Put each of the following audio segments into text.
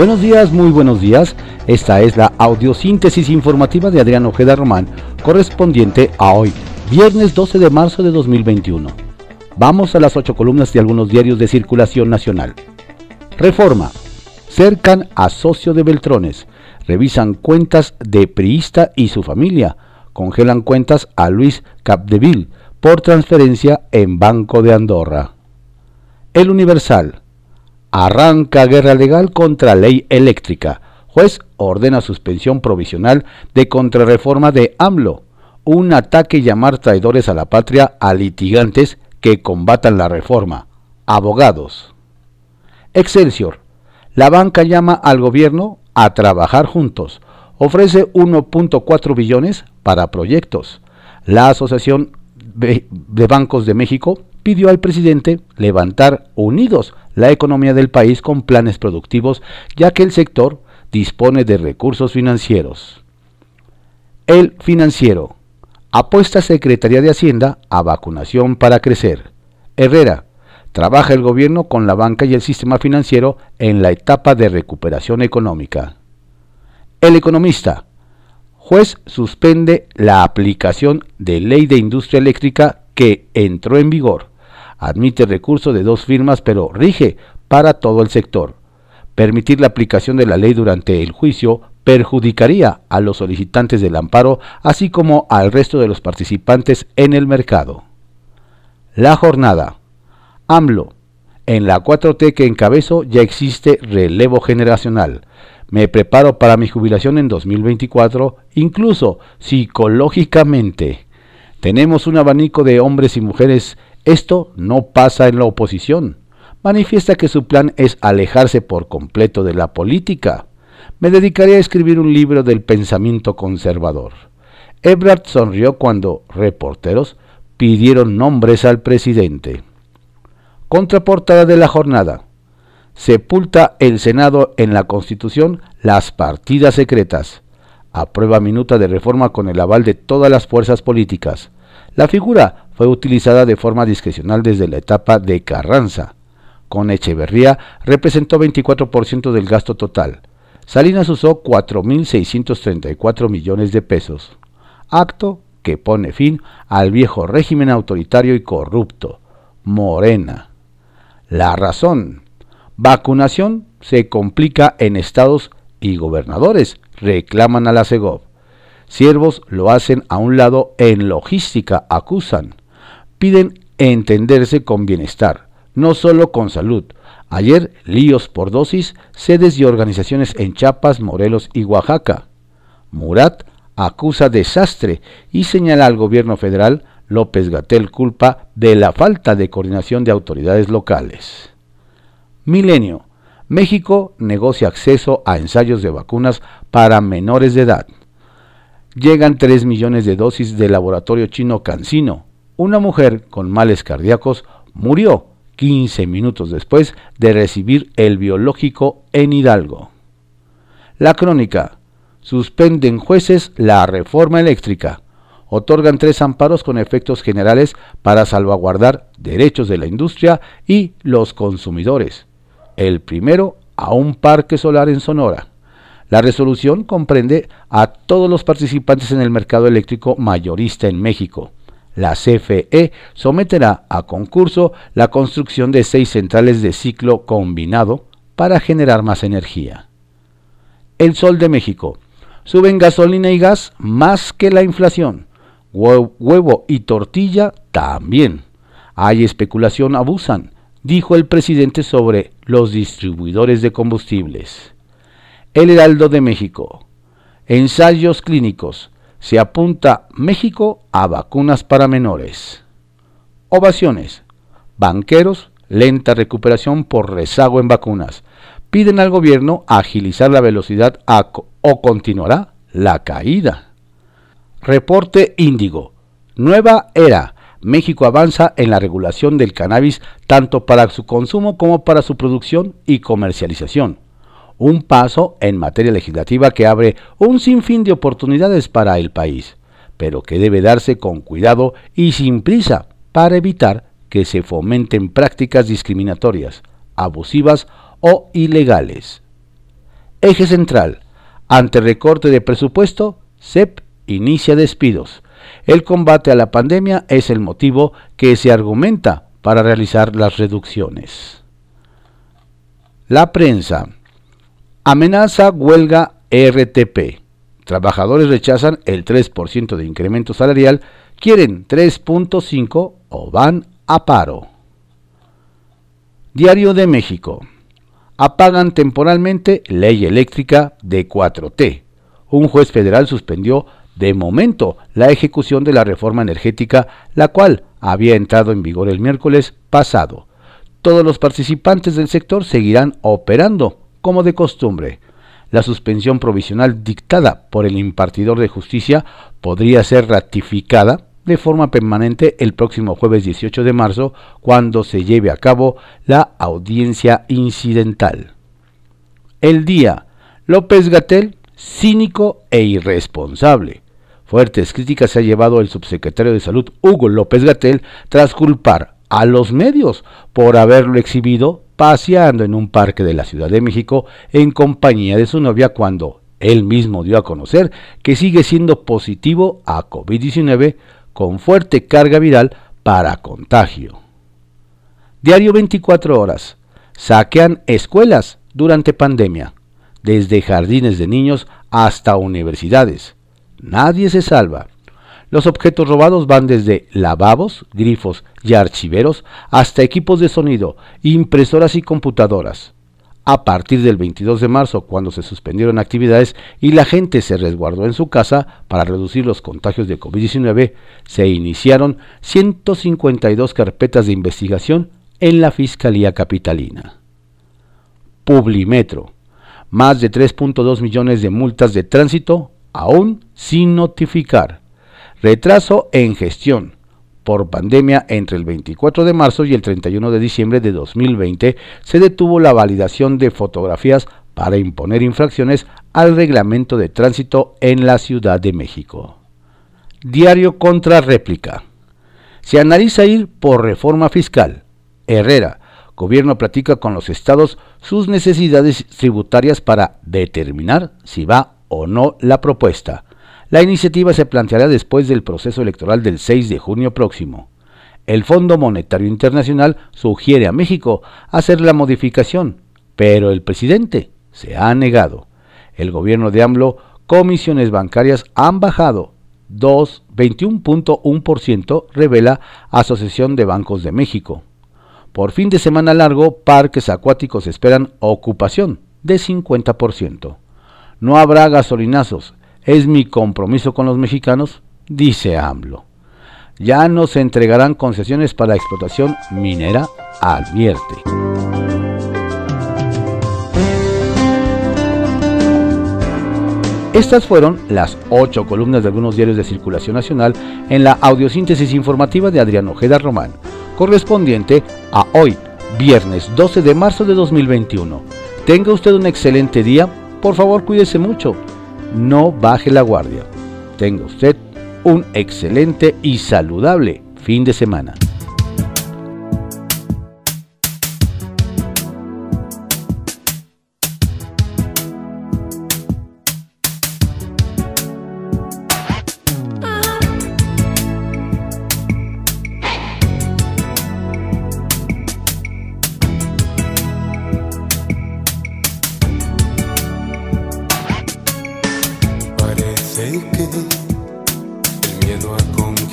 Buenos días, muy buenos días. Esta es la audiosíntesis informativa de Adrián Ojeda Román, correspondiente a hoy, viernes 12 de marzo de 2021. Vamos a las ocho columnas de algunos diarios de circulación nacional. Reforma. Cercan a socio de Beltrones. Revisan cuentas de Priista y su familia. Congelan cuentas a Luis Capdeville por transferencia en Banco de Andorra. El Universal. Arranca guerra legal contra ley eléctrica. Juez ordena suspensión provisional de contrarreforma de AMLO. Un ataque llamar traidores a la patria a litigantes que combatan la reforma. Abogados. Excelsior. La banca llama al gobierno a trabajar juntos. Ofrece 1.4 billones para proyectos. La Asociación de Bancos de México pidió al presidente levantar unidos la economía del país con planes productivos, ya que el sector dispone de recursos financieros. El financiero. Apuesta Secretaría de Hacienda a vacunación para crecer. Herrera. Trabaja el gobierno con la banca y el sistema financiero en la etapa de recuperación económica. El economista. Juez suspende la aplicación de ley de industria eléctrica que entró en vigor admite recurso de dos firmas, pero rige para todo el sector. Permitir la aplicación de la ley durante el juicio perjudicaría a los solicitantes del amparo, así como al resto de los participantes en el mercado. La jornada. AMLO. En la 4T que encabezo ya existe relevo generacional. Me preparo para mi jubilación en 2024, incluso psicológicamente. Tenemos un abanico de hombres y mujeres esto no pasa en la oposición. Manifiesta que su plan es alejarse por completo de la política. Me dedicaré a escribir un libro del pensamiento conservador. Ebrard sonrió cuando reporteros pidieron nombres al presidente. Contraportada de la jornada. Sepulta el Senado en la Constitución las partidas secretas. Aprueba minuta de reforma con el aval de todas las fuerzas políticas. La figura fue utilizada de forma discrecional desde la etapa de Carranza. Con Echeverría representó 24% del gasto total. Salinas usó 4.634 millones de pesos. Acto que pone fin al viejo régimen autoritario y corrupto. Morena. La razón. Vacunación se complica en estados y gobernadores, reclaman a la CEGOV. Siervos lo hacen a un lado en logística, acusan. Piden entenderse con bienestar, no solo con salud. Ayer, líos por dosis, sedes y organizaciones en Chiapas, Morelos y Oaxaca. Murat acusa desastre y señala al gobierno federal López Gatel culpa de la falta de coordinación de autoridades locales. Milenio. México negocia acceso a ensayos de vacunas para menores de edad llegan 3 millones de dosis del laboratorio chino CanSino. Una mujer con males cardíacos murió 15 minutos después de recibir el biológico en Hidalgo. La crónica. Suspenden jueces la reforma eléctrica. Otorgan tres amparos con efectos generales para salvaguardar derechos de la industria y los consumidores. El primero a un parque solar en Sonora. La resolución comprende a todos los participantes en el mercado eléctrico mayorista en México. La CFE someterá a concurso la construcción de seis centrales de ciclo combinado para generar más energía. El Sol de México. Suben gasolina y gas más que la inflación. Huevo y tortilla también. Hay especulación, abusan, dijo el presidente sobre los distribuidores de combustibles. El Heraldo de México. Ensayos clínicos. Se apunta México a vacunas para menores. Ovaciones. Banqueros, lenta recuperación por rezago en vacunas. Piden al gobierno agilizar la velocidad o continuará la caída. Reporte Índigo. Nueva era. México avanza en la regulación del cannabis tanto para su consumo como para su producción y comercialización un paso en materia legislativa que abre un sinfín de oportunidades para el país, pero que debe darse con cuidado y sin prisa para evitar que se fomenten prácticas discriminatorias, abusivas o ilegales. Eje central. Ante recorte de presupuesto, CEP inicia despidos. El combate a la pandemia es el motivo que se argumenta para realizar las reducciones. La prensa. Amenaza huelga RTP. Trabajadores rechazan el 3% de incremento salarial, quieren 3.5 o van a paro. Diario de México. Apagan temporalmente ley eléctrica de 4T. Un juez federal suspendió de momento la ejecución de la reforma energética, la cual había entrado en vigor el miércoles pasado. Todos los participantes del sector seguirán operando como de costumbre. La suspensión provisional dictada por el impartidor de justicia podría ser ratificada de forma permanente el próximo jueves 18 de marzo, cuando se lleve a cabo la audiencia incidental. El día. López Gatel, cínico e irresponsable. Fuertes críticas se ha llevado el subsecretario de Salud Hugo López Gatel tras culpar a los medios por haberlo exhibido paseando en un parque de la Ciudad de México en compañía de su novia cuando él mismo dio a conocer que sigue siendo positivo a COVID-19 con fuerte carga viral para contagio. Diario 24 horas. Saquean escuelas durante pandemia, desde jardines de niños hasta universidades. Nadie se salva. Los objetos robados van desde lavabos, grifos y archiveros hasta equipos de sonido, impresoras y computadoras a partir del 22 de marzo, cuando se suspendieron actividades y la gente se resguardó en su casa para reducir los contagios de COVID-19, se iniciaron 152 carpetas de investigación en la Fiscalía Capitalina. Publimetro. Más de 3.2 millones de multas de tránsito aún sin notificar. Retraso en gestión por pandemia entre el 24 de marzo y el 31 de diciembre de 2020 se detuvo la validación de fotografías para imponer infracciones al reglamento de tránsito en la Ciudad de México. Diario contra réplica. Se analiza ir por reforma fiscal. Herrera. Gobierno platica con los estados sus necesidades tributarias para determinar si va o no la propuesta. La iniciativa se planteará después del proceso electoral del 6 de junio próximo. El Fondo Monetario Internacional sugiere a México hacer la modificación, pero el presidente se ha negado. El gobierno de AMLO, comisiones bancarias han bajado 2,21.1%, revela Asociación de Bancos de México. Por fin de semana largo, parques acuáticos esperan ocupación de 50%. No habrá gasolinazos, es mi compromiso con los mexicanos, dice AMLO. Ya no se entregarán concesiones para explotación minera, advierte. Estas fueron las ocho columnas de algunos diarios de circulación nacional en la audiosíntesis informativa de Adrián Ojeda Román, correspondiente a hoy, viernes 12 de marzo de 2021. Tenga usted un excelente día, por favor cuídese mucho no baje la guardia. Tenga usted un excelente y saludable fin de semana.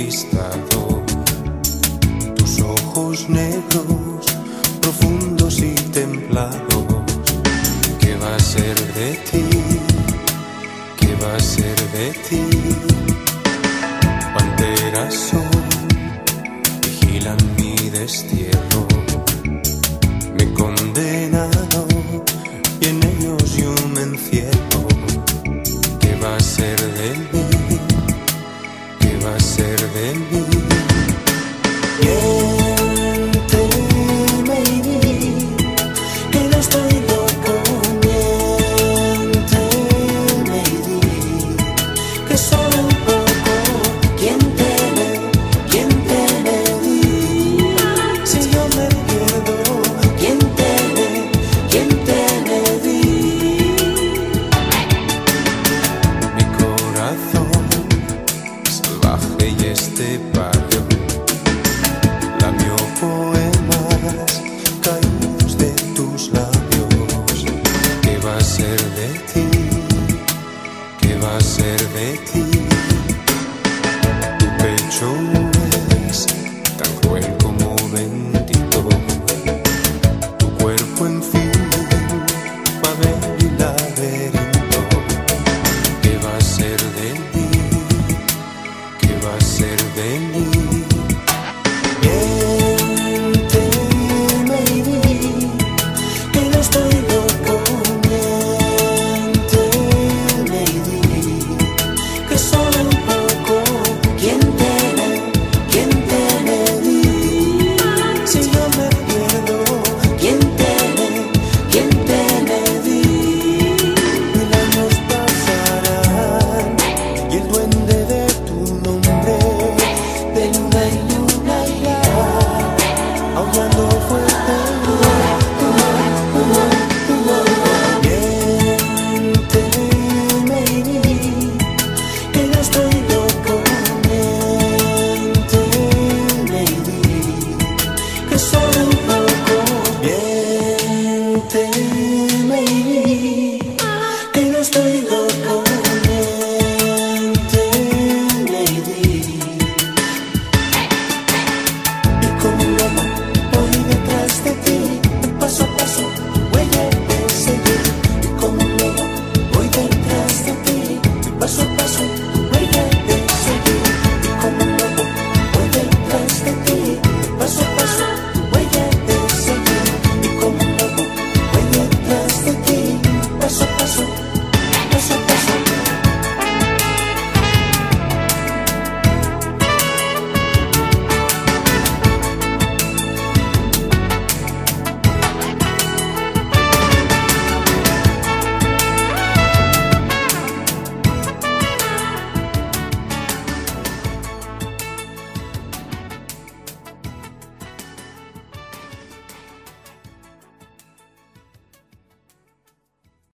conquistador. Tus ojos negros